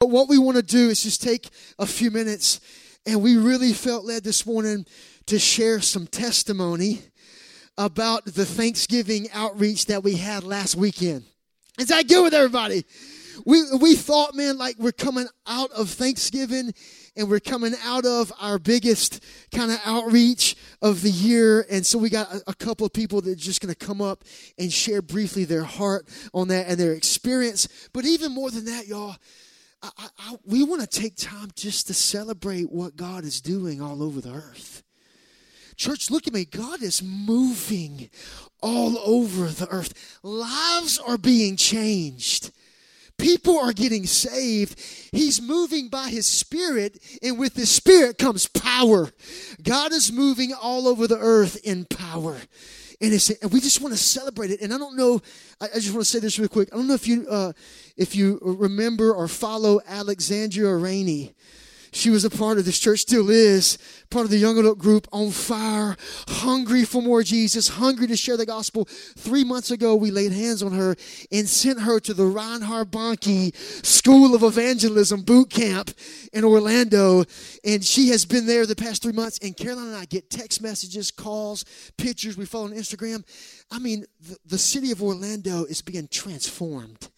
But what we want to do is just take a few minutes, and we really felt led this morning to share some testimony about the Thanksgiving outreach that we had last weekend. Is that good with everybody? We, we thought, man, like we're coming out of Thanksgiving and we're coming out of our biggest kind of outreach of the year. And so we got a, a couple of people that are just going to come up and share briefly their heart on that and their experience. But even more than that, y'all, I, I, we want to take time just to celebrate what God is doing all over the earth. Church, look at me. God is moving all over the earth. Lives are being changed. People are getting saved. He's moving by His Spirit, and with His Spirit comes power. God is moving all over the earth in power. And, we just want to celebrate it. And I don't know, I, I just want to say this real quick. I don't know if you, uh, if you remember or follow Alexandria Rainey. She was a part of this church, still is, part of the young adult group on fire, hungry for more Jesus, hungry to share the gospel. Three months ago, we laid hands on her and sent her to the Reinhard Bonnke School of Evangelism boot camp in Orlando. And she has been there the past three months. And Caroline and I get text messages, calls, pictures. We follow on Instagram. I mean, the, the city of Orlando is being transformed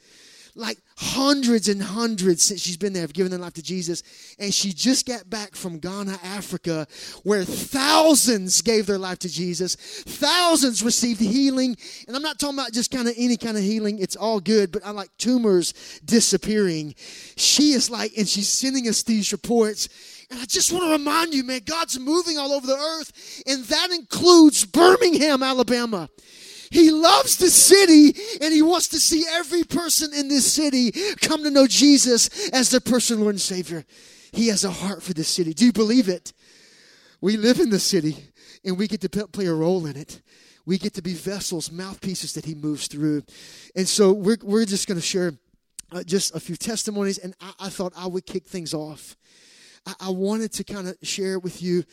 like hundreds and hundreds since she's been there have given their life to Jesus. And she just got back from Ghana, Africa, where thousands gave their life to Jesus. Thousands received healing. And I'm not talking about just kind of any kind of healing, it's all good, but I like tumors disappearing. She is like, and she's sending us these reports. And I just want to remind you, man, God's moving all over the earth, and that includes Birmingham, Alabama. He loves the city and he wants to see every person in this city come to know Jesus as their personal Lord and Savior. He has a heart for this city. Do you believe it? We live in the city and we get to play a role in it. We get to be vessels, mouthpieces that he moves through. And so we're, we're just going to share uh, just a few testimonies, and I, I, thought I would kick things off. I, I wanted to kind of share with you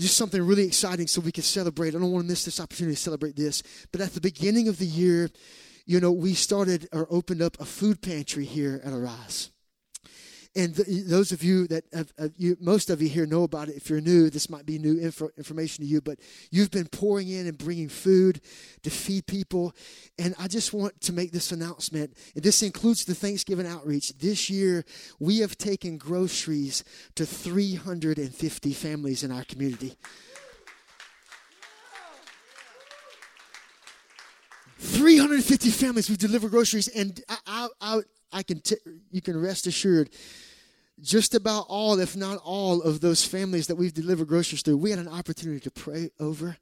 just something really exciting so we can celebrate. I don't want to miss this opportunity to celebrate this. But at the beginning of the year, you know, we started or opened up a food pantry here at Arise. And th- those of you that have, you, most of you here know about it. If you're new, this might be new info, information to you, but you've been pouring in and bringing food to feed people. And I just want to make this announcement. And this includes the Thanksgiving outreach. This year, we have taken groceries to 350 families in our community. 350 families we've delivered groceries, and I, I, I can t- you can rest assured just about all, if not all, of those families that we've delivered groceries through, we had an opportunity to pray over,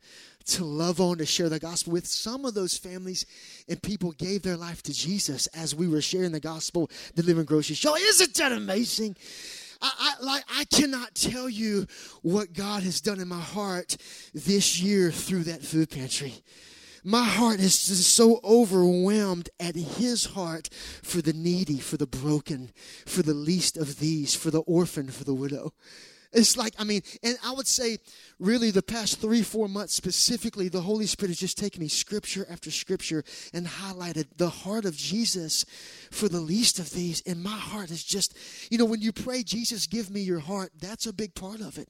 to love on, to share the gospel with. Some of those families and people gave their life to Jesus as we were sharing the gospel, delivering groceries. Y'all, isn't that amazing? I, I, like I cannot tell you what God has done in my heart this year through that food pantry my heart is just so overwhelmed at his heart for the needy, for the broken, for the least of these, for the orphan, for the widow. It's like, I mean, and I would say, really, the past three, four months specifically, the Holy Spirit has just taken me scripture after scripture and highlighted the heart of Jesus for the least of these. And my heart is just, you know, when you pray, Jesus, give me your heart, that's a big part of it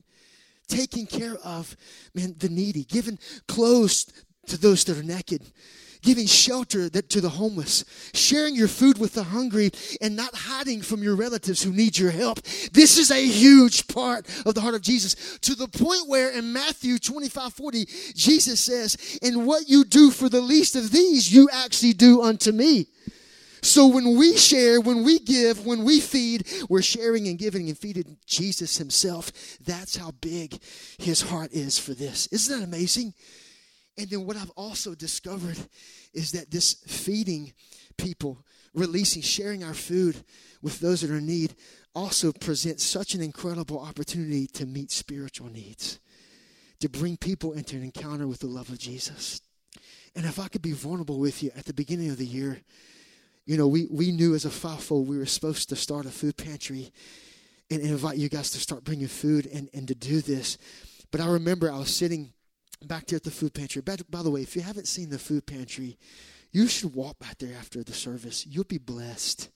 taking care of man the needy giving clothes to those that are naked, giving shelter to the homeless, sharing your food with the hungry, and not hiding from your relatives who need your help. This is a huge part of the heart of Jesus to the point where in Matthew 25 40, Jesus says, And what you do for the least of these, you actually do unto me. So when we share, when we give, when we feed, we're sharing and giving and feeding Jesus Himself. That's how big His heart is for this. Isn't that amazing? And then what I've also discovered is that this feeding people, releasing, sharing our food with those that are in need, also presents such an incredible opportunity to meet spiritual needs, to bring people into an encounter with the love of Jesus. And if I could be vulnerable with you at the beginning of the year, you know, we, we knew as a fivefold we were supposed to start a food pantry and invite you guys to start bringing food and, and to do this. But I remember I was sitting back there at the food pantry. By, by the way, if you haven't seen the food pantry, you should walk back there after the service. You'll be blessed.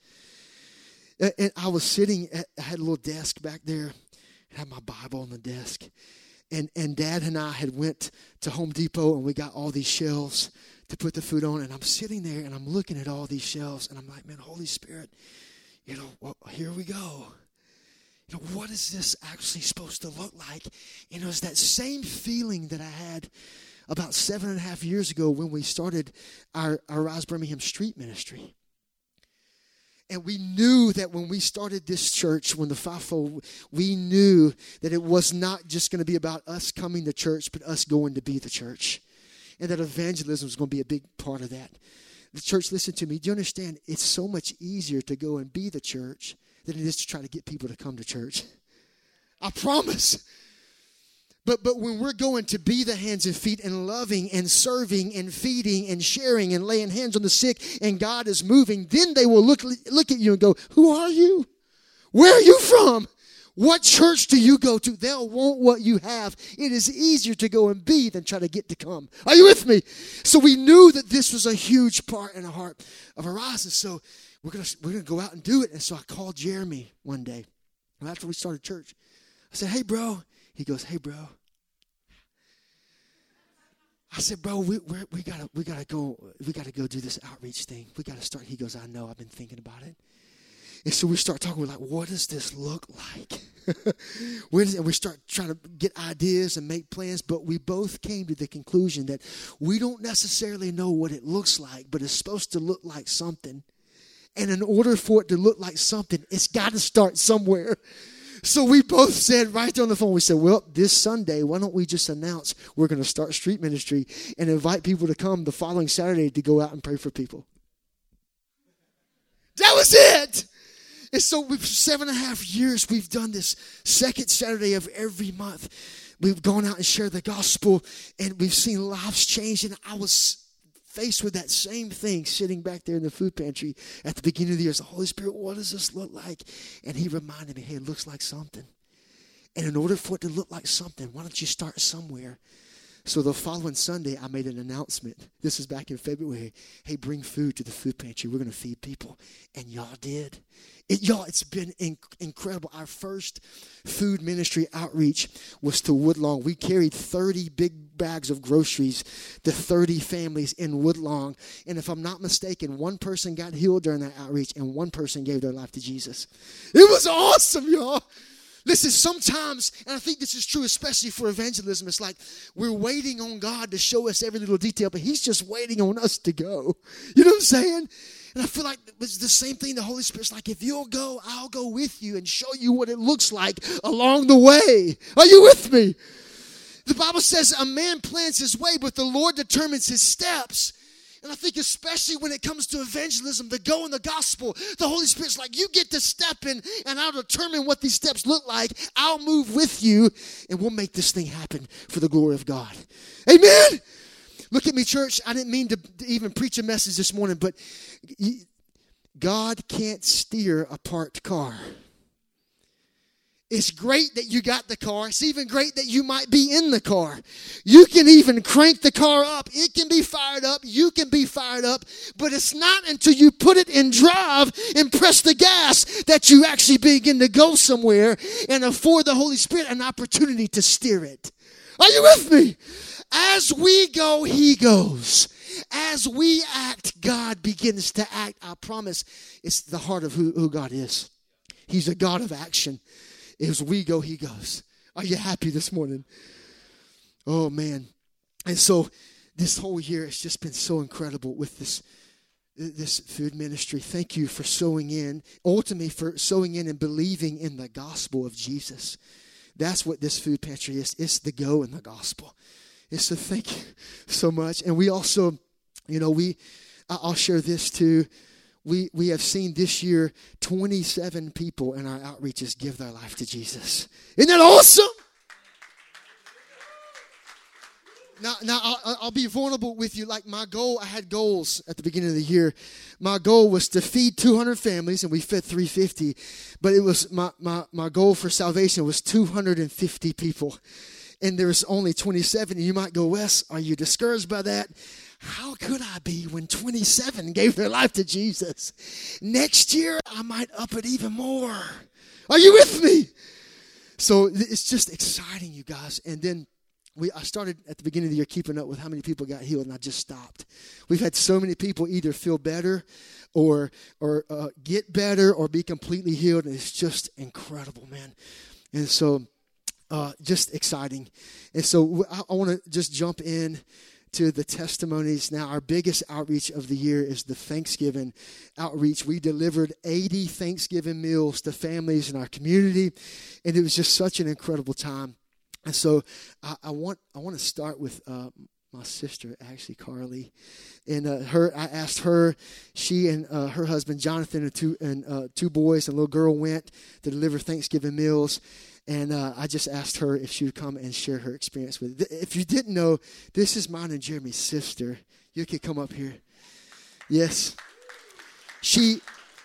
and I was sitting, at, I had a little desk back there, I had my Bible on the desk. And, and dad and I had went to Home Depot and we got all these shelves to put the food on. And I'm sitting there and I'm looking at all these shelves and I'm like, man, Holy Spirit, you know, well, here we go. What is this actually supposed to look like? And it was that same feeling that I had about seven and a half years ago when we started our, our Rise Birmingham Street Ministry. And we knew that when we started this church, when the fivefold, we knew that it was not just going to be about us coming to church, but us going to be the church. And that evangelism was going to be a big part of that. The church, listen to me. Do you understand? It's so much easier to go and be the church than it is to try to get people to come to church. I promise. But but when we're going to be the hands and feet and loving and serving and feeding and sharing and laying hands on the sick and God is moving, then they will look look at you and go, "Who are you? Where are you from? What church do you go to?" They'll want what you have. It is easier to go and be than try to get to come. Are you with me? So we knew that this was a huge part in the heart of Horizon. So we're gonna we're gonna go out and do it. And so I called Jeremy one day after we started church. I said, "Hey, bro." He goes, "Hey, bro." I said, "Bro, we we we gotta we gotta go we gotta go do this outreach thing. We gotta start." He goes, "I know. I've been thinking about it." And so we start talking. Like, "What does this look like?" and we start trying to get ideas and make plans. But we both came to the conclusion that we don't necessarily know what it looks like, but it's supposed to look like something. And in order for it to look like something, it's got to start somewhere. So we both said right there on the phone, we said, well, this Sunday, why don't we just announce we're going to start street ministry and invite people to come the following Saturday to go out and pray for people? That was it. And so, for seven and a half years, we've done this second Saturday of every month. We've gone out and shared the gospel, and we've seen lives change. And I was faced with that same thing sitting back there in the food pantry at the beginning of the year. the Holy Spirit, what does this look like? And he reminded me, hey, it looks like something. And in order for it to look like something, why don't you start somewhere? So the following Sunday, I made an announcement. This is back in February. Hey, bring food to the food pantry. We're going to feed people. And y'all did. It, y'all, it's been inc- incredible. Our first food ministry outreach was to Woodlawn. We carried 30 big bags of groceries to 30 families in Woodlawn. And if I'm not mistaken, one person got healed during that outreach and one person gave their life to Jesus. It was awesome, y'all. Listen, sometimes, and I think this is true, especially for evangelism, it's like we're waiting on God to show us every little detail, but He's just waiting on us to go. You know what I'm saying? And I feel like it's the same thing. The Holy Spirit's like, if you'll go, I'll go with you and show you what it looks like along the way. Are you with me? The Bible says a man plans his way, but the Lord determines his steps. And I think, especially when it comes to evangelism, the go in the gospel, the Holy Spirit's like, you get to step in, and I'll determine what these steps look like. I'll move with you, and we'll make this thing happen for the glory of God. Amen. Look at me, church. I didn't mean to even preach a message this morning, but God can't steer a parked car. It's great that you got the car. It's even great that you might be in the car. You can even crank the car up. It can be fired up. You can be fired up. But it's not until you put it in drive and press the gas that you actually begin to go somewhere and afford the Holy Spirit an opportunity to steer it. Are you with me? As we go, He goes. As we act, God begins to act. I promise it's the heart of who, who God is. He's a God of action. As we go, he goes. Are you happy this morning? Oh, man. And so this whole year has just been so incredible with this this food ministry. Thank you for sowing in, ultimately for sowing in and believing in the gospel of Jesus. That's what this food pantry is. It's the go in the gospel. It's the thank you so much. And we also, you know, we I'll share this too we, we have seen this year 27 people in our outreaches give their life to Jesus. Isn't that awesome? Now, now I'll, I'll, be vulnerable with you. Like my goal, I had goals at the beginning of the year. My goal was to feed 200 families, and we fed 350. But it was my, my, my goal for salvation was 250 people. And there's only 27. You might go, Wes, are you discouraged by that? How could I be when 27 gave their life to Jesus? Next year, I might up it even more. Are you with me? So it's just exciting, you guys. And then we I started at the beginning of the year keeping up with how many people got healed, and I just stopped. We've had so many people either feel better, or or uh, get better, or be completely healed, and it's just incredible, man. And so, uh, just exciting. And so I, I want to just jump in to the testimonies. Now, our biggest outreach of the year is the Thanksgiving outreach. We delivered 80 Thanksgiving meals to families in our community, and it was just such an incredible time. And so I, I want I want to start with uh, my sister, actually Carly, and uh, her. I asked her. She and uh, her husband Jonathan and two and uh, two boys and a little girl went to deliver Thanksgiving meals. And uh, I just asked her if she would come and share her experience with it. If you didn't know, this is mine and Jeremy's sister. You could come up here. Yes. She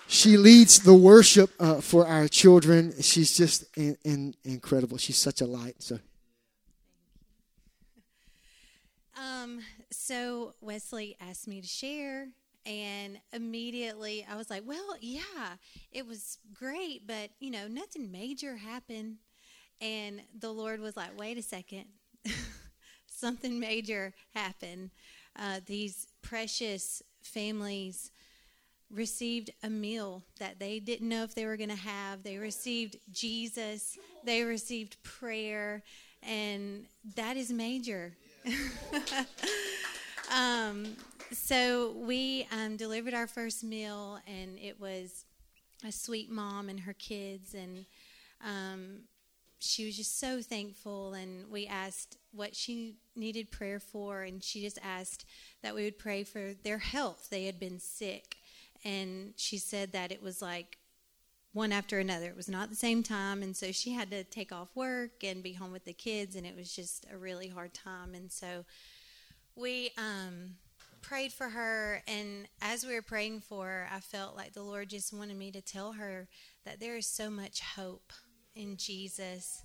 she leads the worship uh, for our children. She's just in, in, incredible. She's such a light. So. Um, so Wesley asked me to share, and immediately I was like, "Well, yeah, it was great, but you know, nothing major happened." And the Lord was like, "Wait a second, something major happened. Uh, these precious families." received a meal that they didn't know if they were going to have. They received Jesus, they received prayer, and that is major. um, so we um, delivered our first meal, and it was a sweet mom and her kids, and um, she was just so thankful. And we asked what she needed prayer for, and she just asked that we would pray for their health. They had been sick and she said that it was like one after another. It was not the same time, and so she had to take off work and be home with the kids, and it was just a really hard time. And so we um, prayed for her, and as we were praying for her, I felt like the Lord just wanted me to tell her that there is so much hope in Jesus.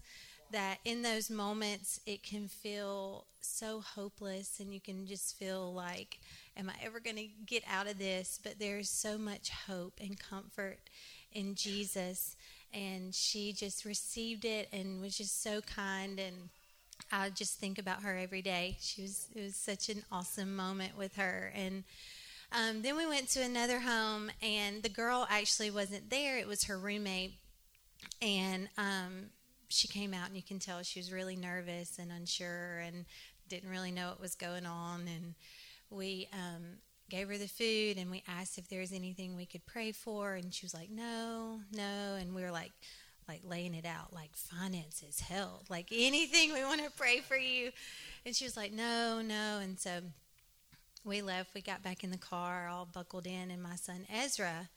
That in those moments it can feel so hopeless, and you can just feel like am I ever going to get out of this? But there's so much hope and comfort in Jesus. And she just received it and was just so kind. And I just think about her every day. She was, it was such an awesome moment with her. And um, then we went to another home, and the girl actually wasn't there. It was her roommate. And um, she came out, and you can tell she was really nervous and unsure and didn't really know what was going on. And we um, gave her the food and we asked if there was anything we could pray for, and she was like, "No, no," and we were like, like laying it out, like finances, health, like anything we want to pray for you, and she was like, "No, no," and so we left. We got back in the car, all buckled in, and my son Ezra.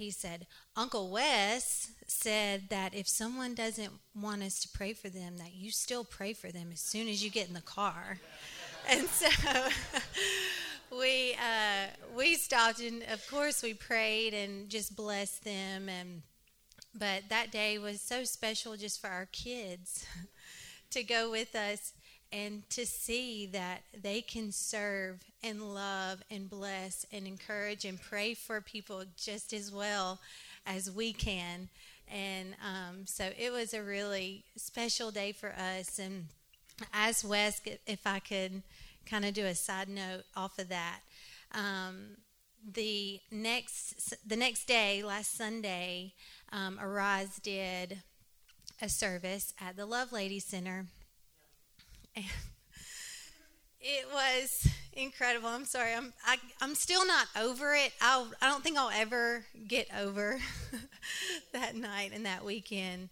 He said, Uncle Wes said that if someone doesn't want us to pray for them, that you still pray for them as soon as you get in the car. And so we uh, we stopped and of course we prayed and just blessed them. And but that day was so special just for our kids to go with us and to see that they can serve and love and bless and encourage and pray for people just as well as we can. And um, so it was a really special day for us. And as Wes, if I could kind of do a side note off of that, um, the next the next day, last Sunday, um, Arise did a service at the Lovelady Center, and it was incredible. I'm sorry, I'm I, am i am still not over it. I'll I don't think I'll ever get over that night and that weekend.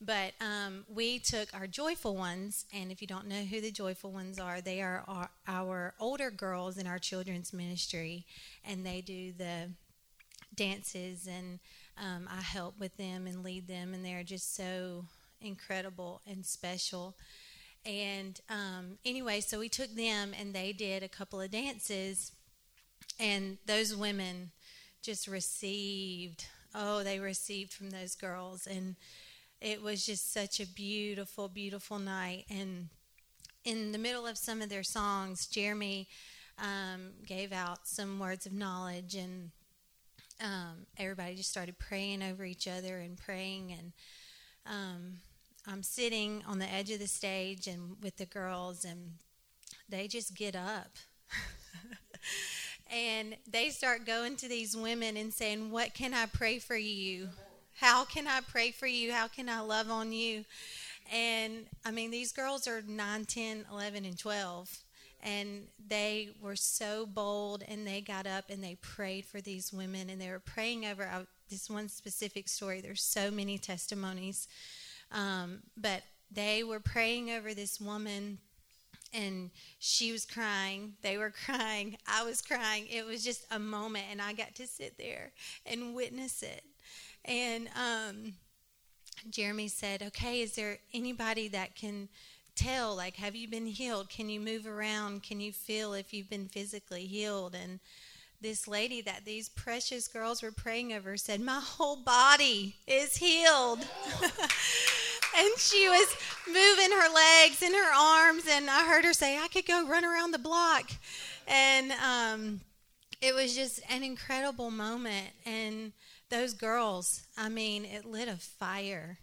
But um, we took our joyful ones, and if you don't know who the joyful ones are, they are our, our older girls in our children's ministry, and they do the dances, and um, I help with them and lead them, and they're just so incredible and special. And um, anyway, so we took them, and they did a couple of dances, and those women just received. Oh, they received from those girls, and it was just such a beautiful, beautiful night. And in the middle of some of their songs, Jeremy um, gave out some words of knowledge, and um, everybody just started praying over each other and praying. And um, I'm sitting on the edge of the stage and with the girls, and they just get up. and they start going to these women and saying, What can I pray for you? How can I pray for you? How can I love on you? And I mean, these girls are 9, 10, 11, and 12. And they were so bold and they got up and they prayed for these women and they were praying over uh, this one specific story. There's so many testimonies. Um, but they were praying over this woman and she was crying. They were crying. I was crying. It was just a moment, and I got to sit there and witness it. And um, Jeremy said, Okay, is there anybody that can tell? Like, have you been healed? Can you move around? Can you feel if you've been physically healed? And this lady that these precious girls were praying over said, My whole body is healed. and she was moving her legs and her arms, and I heard her say, I could go run around the block. And um, it was just an incredible moment. And those girls, I mean, it lit a fire.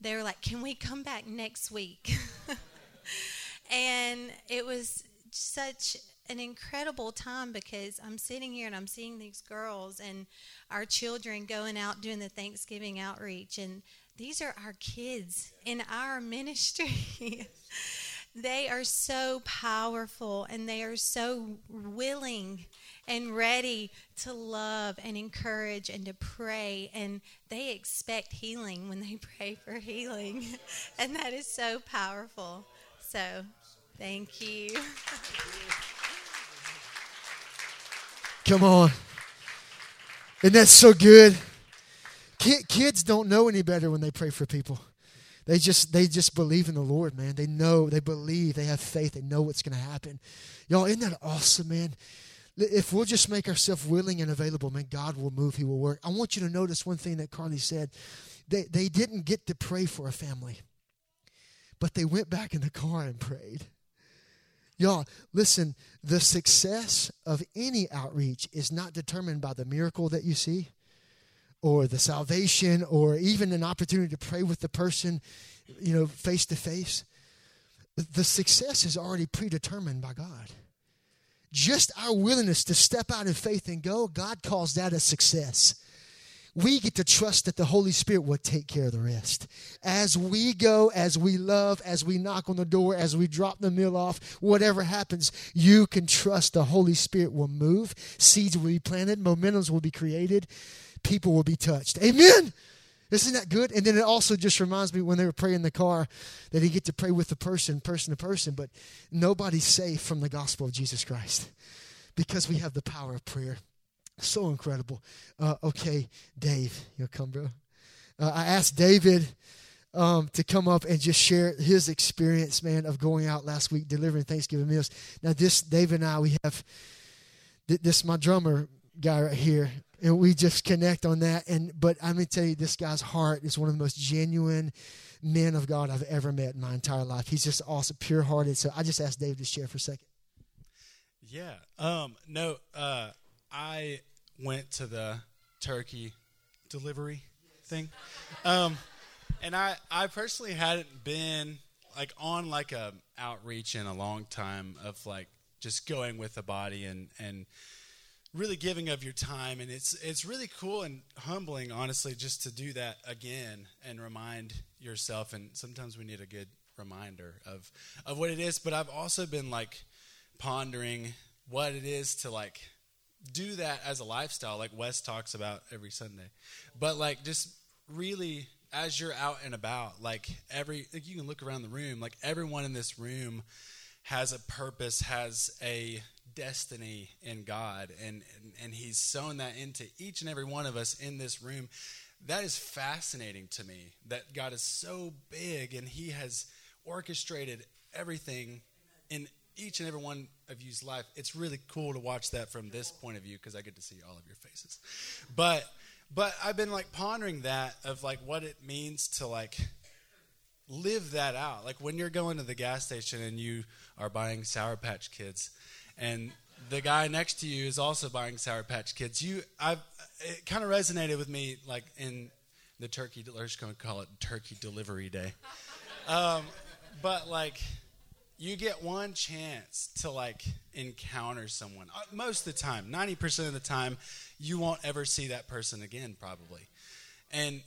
They were like, Can we come back next week? and it was such an incredible time because I'm sitting here and I'm seeing these girls and our children going out doing the Thanksgiving outreach. And these are our kids in our ministry. they are so powerful and they are so willing and ready to love and encourage and to pray. And they expect healing when they pray for healing. and that is so powerful. So, thank you. Come on. Isn't that so good? Kids don't know any better when they pray for people. They just they just believe in the Lord, man. They know, they believe, they have faith, they know what's going to happen. Y'all, isn't that awesome, man? If we'll just make ourselves willing and available, man, God will move, He will work. I want you to notice one thing that Carly said. They, they didn't get to pray for a family, but they went back in the car and prayed. Y'all, listen, the success of any outreach is not determined by the miracle that you see or the salvation or even an opportunity to pray with the person, you know, face to face. The success is already predetermined by God. Just our willingness to step out in faith and go, God calls that a success. We get to trust that the Holy Spirit will take care of the rest. As we go, as we love, as we knock on the door, as we drop the meal off, whatever happens, you can trust the Holy Spirit will move. Seeds will be planted, momentums will be created, people will be touched. Amen. Isn't that good? And then it also just reminds me when they were praying in the car that you get to pray with the person, person to person, but nobody's safe from the gospel of Jesus Christ because we have the power of prayer. So incredible. Uh, okay, Dave, you'll come, bro. Uh, I asked David um, to come up and just share his experience, man, of going out last week delivering Thanksgiving meals. Now, this David and I, we have this my drummer guy right here and we just connect on that. And but I'm gonna tell you, this guy's heart is one of the most genuine men of God I've ever met in my entire life. He's just awesome, pure hearted. So I just asked Dave to share for a second. Yeah. Um, no, uh, I went to the turkey delivery thing. Um, and I, I personally hadn't been like on like a outreach in a long time of like just going with the body and, and really giving of your time. And it's it's really cool and humbling honestly just to do that again and remind yourself. And sometimes we need a good reminder of of what it is. But I've also been like pondering what it is to like do that as a lifestyle like Wes talks about every Sunday but like just really as you're out and about like every like you can look around the room like everyone in this room has a purpose has a destiny in God, and, and, and He's sown that into each and every one of us in this room. That is fascinating to me that God is so big and He has orchestrated everything in each and every one of you's life. It's really cool to watch that from this point of view because I get to see all of your faces. But but I've been like pondering that of like what it means to like live that out. Like when you're going to the gas station and you are buying Sour Patch Kids, and the guy next to you is also buying Sour Patch Kids. You, I've, it kind of resonated with me, like in the turkey. Let's going to call it Turkey Delivery Day. Um, but like, you get one chance to like encounter someone. Uh, most of the time, ninety percent of the time, you won't ever see that person again, probably. And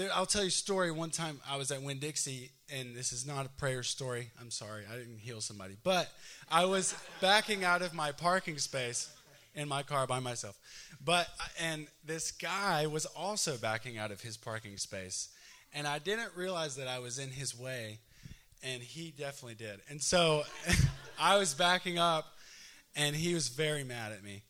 uh, I'll tell you a story. One time, I was at Winn Dixie, and this is not a prayer story. I'm sorry, I didn't heal somebody, but I was backing out of my parking space in my car by myself. But and this guy was also backing out of his parking space, and I didn't realize that I was in his way, and he definitely did. And so I was backing up, and he was very mad at me.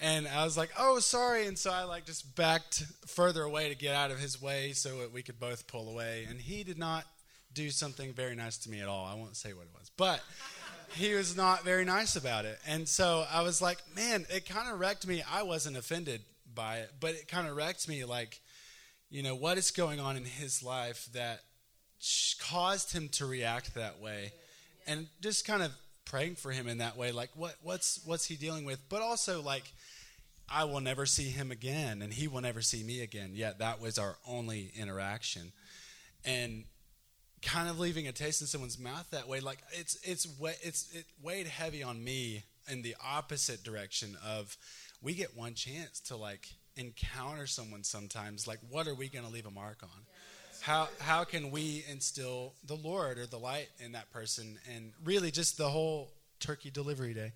And I was like, "Oh, sorry." And so I like just backed further away to get out of his way so that we could both pull away. And he did not do something very nice to me at all. I won't say what it was, but he was not very nice about it. And so I was like, man, it kind of wrecked me. I wasn't offended by it, but it kind of wrecked me like, you know, what is going on in his life that caused him to react that way? And just kind of praying for him in that way like what what's what's he dealing with? But also like I will never see him again and he will never see me again. Yet that was our only interaction. And kind of leaving a taste in someone's mouth that way like it's it's it's it weighed heavy on me in the opposite direction of we get one chance to like encounter someone sometimes like what are we going to leave a mark on how how can we instill the lord or the light in that person? And really just the whole turkey delivery day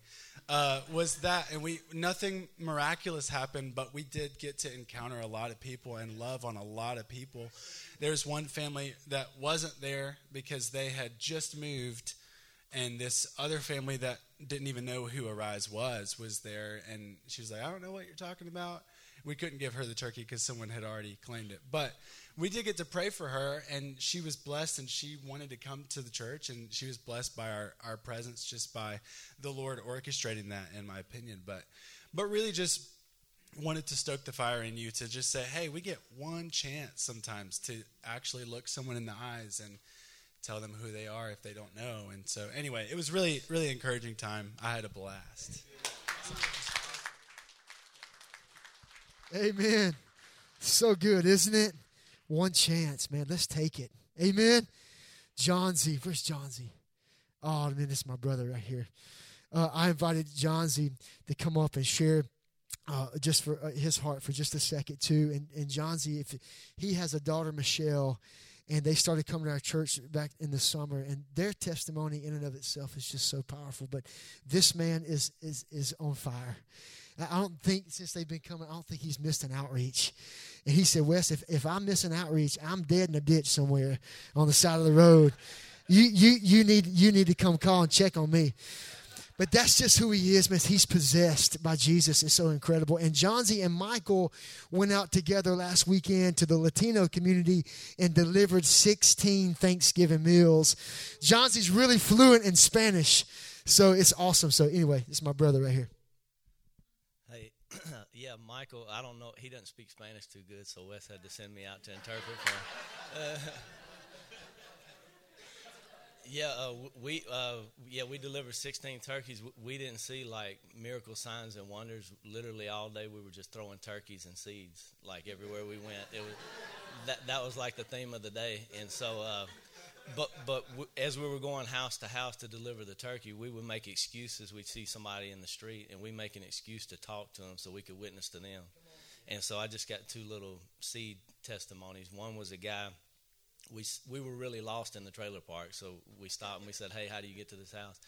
uh, was that and we nothing miraculous happened but we did get to encounter a lot of people and love on a lot of people. There's one family that wasn't there because they had just moved and this other family that didn't even know who arise was was there. And she was like i don't know what you're talking about. We couldn't give her the turkey because someone had already claimed it. But we did get to pray for her and she was blessed and she wanted to come to the church and she was blessed by our, our presence just by the lord orchestrating that in my opinion. But but really just wanted to stoke the fire in you to just say hey we get one chance sometimes to actually look someone in the eyes and tell them who they are if they don't know. And so anyway it was really really encouraging time. I had a blast. Amen. So good isn't it one chance, man. Let's take it. Amen. John Z. Where's John Z? Oh, man, this is my brother right here. Uh, I invited John Z to come up and share uh, just for uh, his heart for just a second too. And, and John Z, if he has a daughter Michelle, and they started coming to our church back in the summer, and their testimony in and of itself is just so powerful. But this man is is is on fire. I don't think since they've been coming, I don't think he's missed an outreach. And he said, Wes, if, if I miss an outreach, I'm dead in a ditch somewhere on the side of the road. You, you, you, need, you need to come call and check on me. But that's just who he is, man. He's possessed by Jesus. It's so incredible. And John Z and Michael went out together last weekend to the Latino community and delivered 16 Thanksgiving meals. John Z's really fluent in Spanish. So it's awesome. So anyway, it's my brother right here. yeah, Michael, I don't know. He doesn't speak Spanish too good, so Wes had to send me out to interpret for him. Uh, yeah, uh, we uh, yeah we delivered 16 turkeys. We didn't see like miracle signs and wonders. Literally all day, we were just throwing turkeys and seeds like everywhere we went. It was that that was like the theme of the day, and so uh, but but w- as we were going house to house to deliver the turkey, we would make excuses. We'd see somebody in the street, and we make an excuse to talk to them so we could witness to them. And so I just got two little seed testimonies. One was a guy. We we were really lost in the trailer park, so we stopped and we said, "Hey, how do you get to this house?"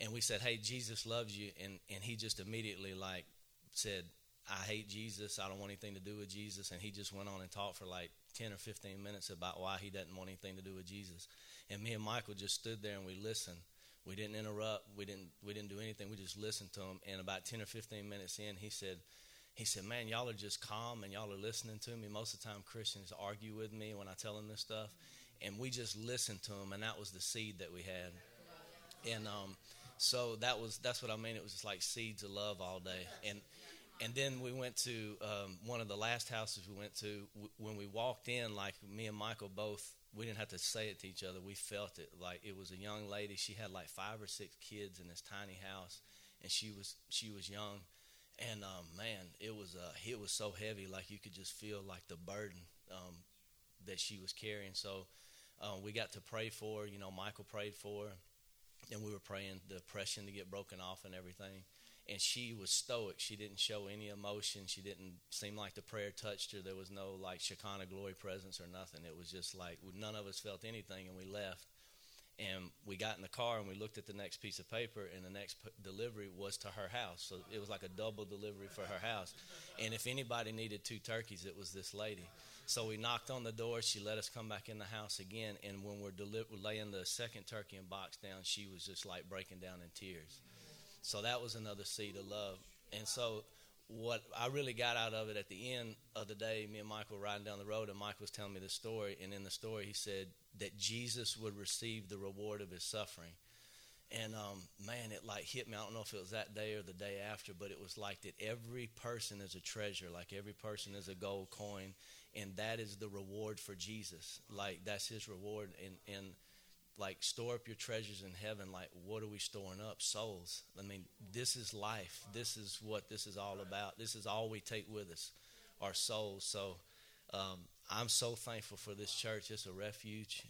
And we said, "Hey, Jesus loves you," and and he just immediately like said, "I hate Jesus. I don't want anything to do with Jesus." And he just went on and talked for like 10 or 15 minutes about why he doesn't want anything to do with Jesus. And me and Michael just stood there and we listened. We didn't interrupt. We didn't we didn't do anything. We just listened to him. And about 10 or 15 minutes in, he said, he said, "Man, y'all are just calm and y'all are listening to me. Most of the time, Christians argue with me when I tell them this stuff, and we just listened to him, and that was the seed that we had. And um, so that was that's what I mean. It was just like seeds of love all day, and and then we went to um, one of the last houses we went to. W- when we walked in, like me and Michael both, we didn't have to say it to each other. We felt it. Like it was a young lady. She had like five or six kids in this tiny house, and she was she was young, and um, man, it was uh, it was so heavy. Like you could just feel like the burden um, that she was carrying. So uh, we got to pray for her. You know, Michael prayed for her, and we were praying the oppression to get broken off and everything and she was stoic. She didn't show any emotion. She didn't seem like the prayer touched her. There was no like Shekinah glory presence or nothing. It was just like none of us felt anything, and we left. And we got in the car and we looked at the next piece of paper, and the next p- delivery was to her house. So it was like a double delivery for her house. And if anybody needed two turkeys, it was this lady. So we knocked on the door. She let us come back in the house again. And when we're deli- laying the second turkey and box down, she was just like breaking down in tears. So that was another seed of love. And so what I really got out of it at the end of the day, me and Michael were riding down the road, and Mike was telling me the story. And in the story, he said that Jesus would receive the reward of his suffering. And um, man, it like hit me. I don't know if it was that day or the day after, but it was like that every person is a treasure, like every person is a gold coin, and that is the reward for Jesus. Like that's his reward. And and like store up your treasures in heaven like what are we storing up? Souls. I mean this is life. This is what this is all about. This is all we take with us our souls. So um, i'm so thankful for this church. It's a refuge.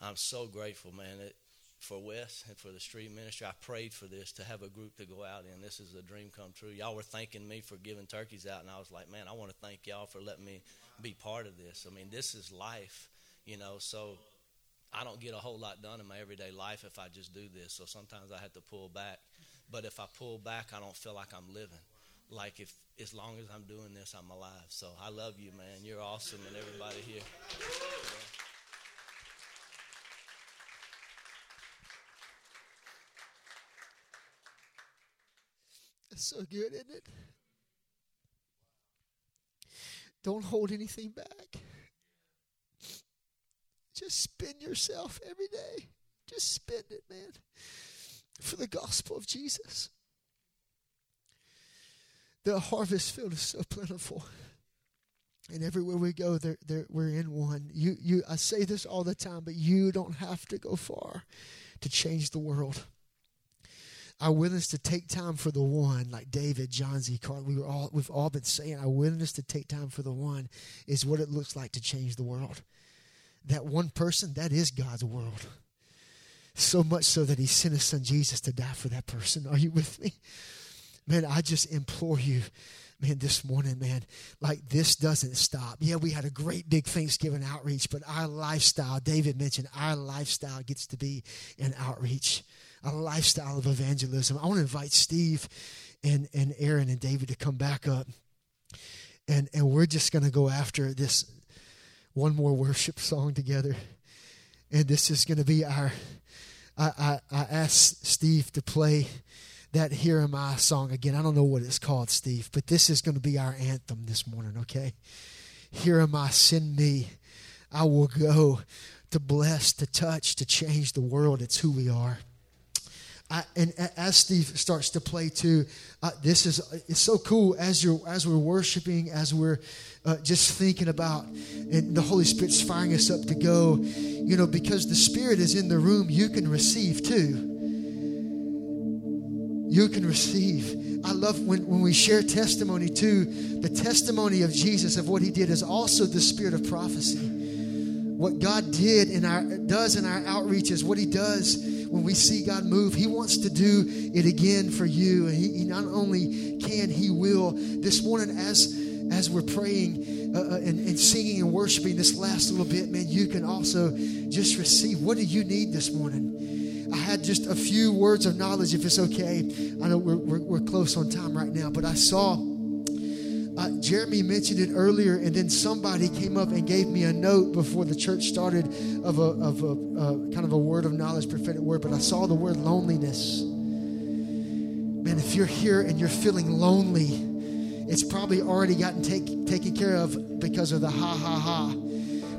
I'm so grateful man. It, for wes and for the street ministry i prayed for this to have a group to go out in. This is a dream come true. Y'all were thanking me for giving turkeys out and i was like man i want to thank y'all for letting me be part of this. I mean this is life you know? So I don't get a whole lot done in my everyday life if I just do this. So sometimes I have to pull back. But if I pull back, I don't feel like I'm living. Like if as long as I'm doing this, I'm alive. So I love you, man. You're awesome, and everybody here. It's so good, isn't it? Don't hold anything back. Just spend yourself every day. Just spend it, man, for the gospel of Jesus. The harvest field is so plentiful. And everywhere we go, there, there, we're in one. You, you, I say this all the time, but you don't have to go far to change the world. Our willingness to take time for the one, like David, John Z. Carl, we were all, we've all been saying, our willingness to take time for the one is what it looks like to change the world that one person, that is God's world. So much so that he sent his son Jesus to die for that person. Are you with me? Man, I just implore you, man, this morning, man, like this doesn't stop. Yeah, we had a great big Thanksgiving outreach, but our lifestyle, David mentioned, our lifestyle gets to be an outreach, a lifestyle of evangelism. I want to invite Steve and, and Aaron and David to come back up. And, and we're just going to go after this one more worship song together. And this is going to be our. I, I, I asked Steve to play that Here Am I song again. I don't know what it's called, Steve, but this is going to be our anthem this morning, okay? Here am I, send me. I will go to bless, to touch, to change the world. It's who we are. I, and as Steve starts to play too, uh, this is it's so cool as you're as we're worshiping, as we're uh, just thinking about, and the Holy Spirit's firing us up to go. You know, because the Spirit is in the room, you can receive too. You can receive. I love when, when we share testimony too. The testimony of Jesus of what He did is also the spirit of prophecy. What God did in our does in our outreach is what He does when we see God move, He wants to do it again for you. And He, he not only can, He will. This morning, as as we're praying uh, uh, and, and singing and worshiping this last little bit, man, you can also just receive. What do you need this morning? I had just a few words of knowledge, if it's okay. I know we're, we're, we're close on time right now, but I saw uh, Jeremy mentioned it earlier, and then somebody came up and gave me a note before the church started of a, of a uh, kind of a word of knowledge, prophetic word. But I saw the word loneliness. Man, if you're here and you're feeling lonely, it's probably already gotten take, taken care of because of the ha ha ha.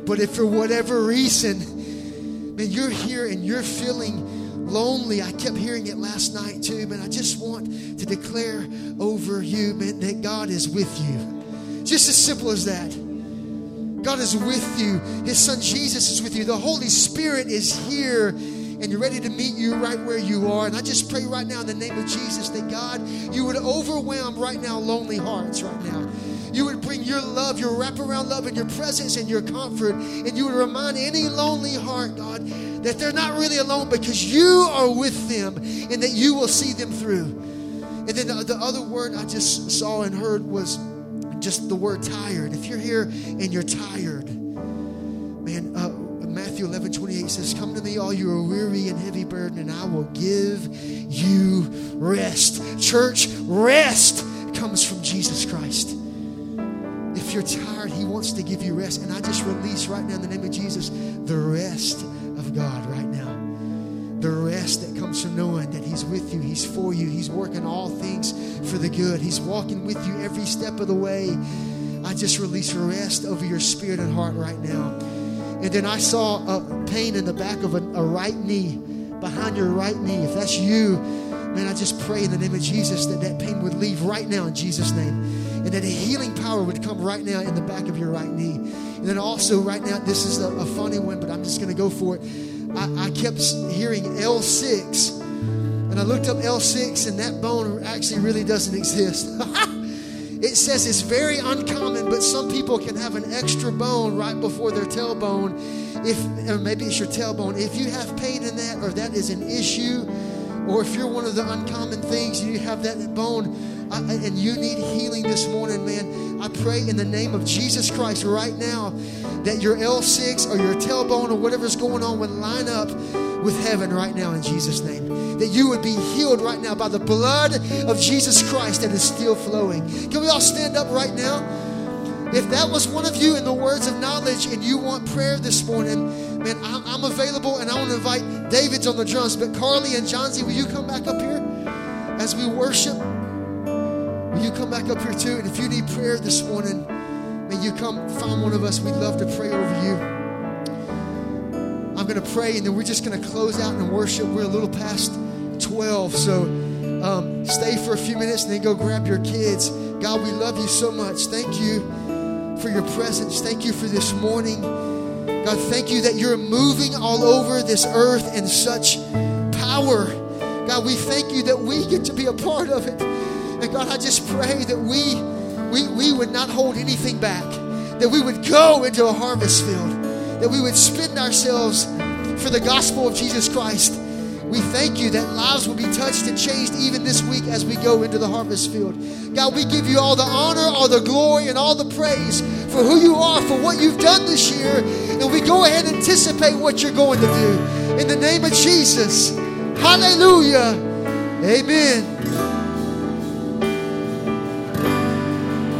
But if for whatever reason, man, you're here and you're feeling lonely. I kept hearing it last night too, man. I just want to declare over you, man, that God is with you. Just as simple as that. God is with you. His son Jesus is with you. The Holy Spirit is here and you're ready to meet you right where you are. And I just pray right now in the name of Jesus that God, you would overwhelm right now lonely hearts right now. You would bring your love, your wraparound love, and your presence and your comfort. And you would remind any lonely heart, God, that they're not really alone because you are with them and that you will see them through. And then the, the other word I just saw and heard was just the word tired. If you're here and you're tired, man, uh, Matthew 11 28 says, Come to me, all you are weary and heavy burden, and I will give you rest. Church, rest comes from Jesus Christ. If you're tired, He wants to give you rest. And I just release right now in the name of Jesus the rest God right now. The rest that comes from knowing that He's with you, He's for you, He's working all things for the good, He's walking with you every step of the way. I just release rest over your spirit and heart right now. And then I saw a pain in the back of a, a right knee, behind your right knee. If that's you, man, I just pray in the name of Jesus that that pain would leave right now in Jesus' name. And that a healing power would come right now in the back of your right knee. And then also, right now, this is a, a funny one, but I'm just going to go for it. I, I kept hearing L6, and I looked up L6, and that bone actually really doesn't exist. It says it's very uncommon, but some people can have an extra bone right before their tailbone. If or maybe it's your tailbone. If you have pain in that, or that is an issue, or if you're one of the uncommon things, you have that bone, and you need healing this morning, man. I pray in the name of Jesus Christ right now that your L6 or your tailbone or whatever's going on would line up with heaven right now in Jesus' name. That you would be healed right now by the blood of Jesus Christ that is still flowing. Can we all stand up right now? If that was one of you in the words of knowledge and you want prayer this morning, man, I'm, available and I want to invite David's on the drums. But Carly and John Z, will you come back up here as we worship? Will you come back up here too? And if you need prayer this morning, may you come find one of us. We'd love to pray over you. I'm going to pray, and then we're just going to close out and worship. We're a little past 12, so um, stay for a few minutes and then go grab your kids. God, we love you so much. Thank you for your presence. Thank you for this morning. God, thank you that you're moving all over this earth in such power. God, we thank you that we get to be a part of it. And God, I just pray that we, we, we would not hold anything back, that we would go into a harvest field that we would spend ourselves for the gospel of Jesus Christ. We thank you that lives will be touched and changed even this week as we go into the harvest field. God, we give you all the honor, all the glory, and all the praise for who you are, for what you've done this year. And we go ahead and anticipate what you're going to do. In the name of Jesus. Hallelujah. Amen.